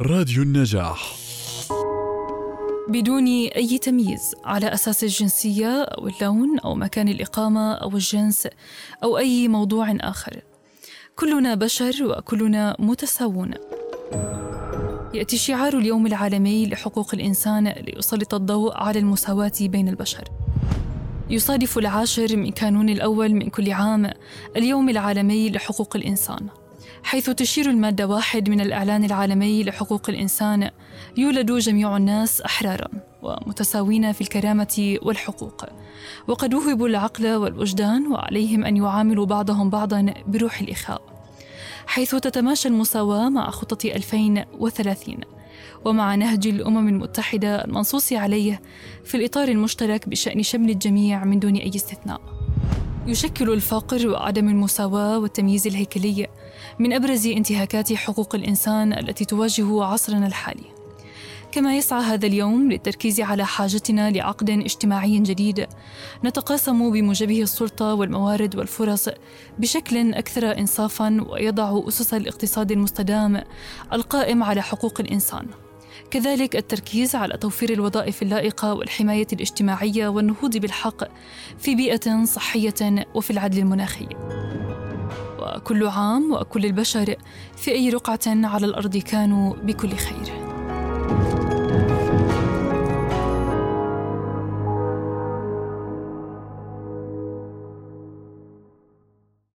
راديو النجاح. بدون أي تمييز على أساس الجنسية أو اللون أو مكان الإقامة أو الجنس أو أي موضوع آخر. كلنا بشر وكلنا متساوون. يأتي شعار اليوم العالمي لحقوق الإنسان ليسلط الضوء على المساواة بين البشر. يصادف العاشر من كانون الأول من كل عام اليوم العالمي لحقوق الإنسان. حيث تشير المادة واحد من الإعلان العالمي لحقوق الإنسان يولد جميع الناس أحرارا ومتساوين في الكرامة والحقوق. وقد وهبوا العقل والوجدان وعليهم أن يعاملوا بعضهم بعضا بروح الإخاء حيث تتماشى المساواة مع خطة 2030 ومع نهج الأمم المتحدة المنصوص عليه في الإطار المشترك بشأن شمل الجميع من دون أي استثناء. يشكل الفقر وعدم المساواة والتمييز الهيكلي من أبرز انتهاكات حقوق الإنسان التي تواجه عصرنا الحالي. كما يسعى هذا اليوم للتركيز على حاجتنا لعقد اجتماعي جديد نتقاسم بموجبه السلطة والموارد والفرص بشكل أكثر إنصافا ويضع أسس الاقتصاد المستدام القائم على حقوق الإنسان. كذلك التركيز على توفير الوظائف اللائقة والحماية الاجتماعية والنهوض بالحق في بيئة صحية وفي العدل المناخي. وكل عام وكل البشر في أي رقعة على الأرض كانوا بكل خير.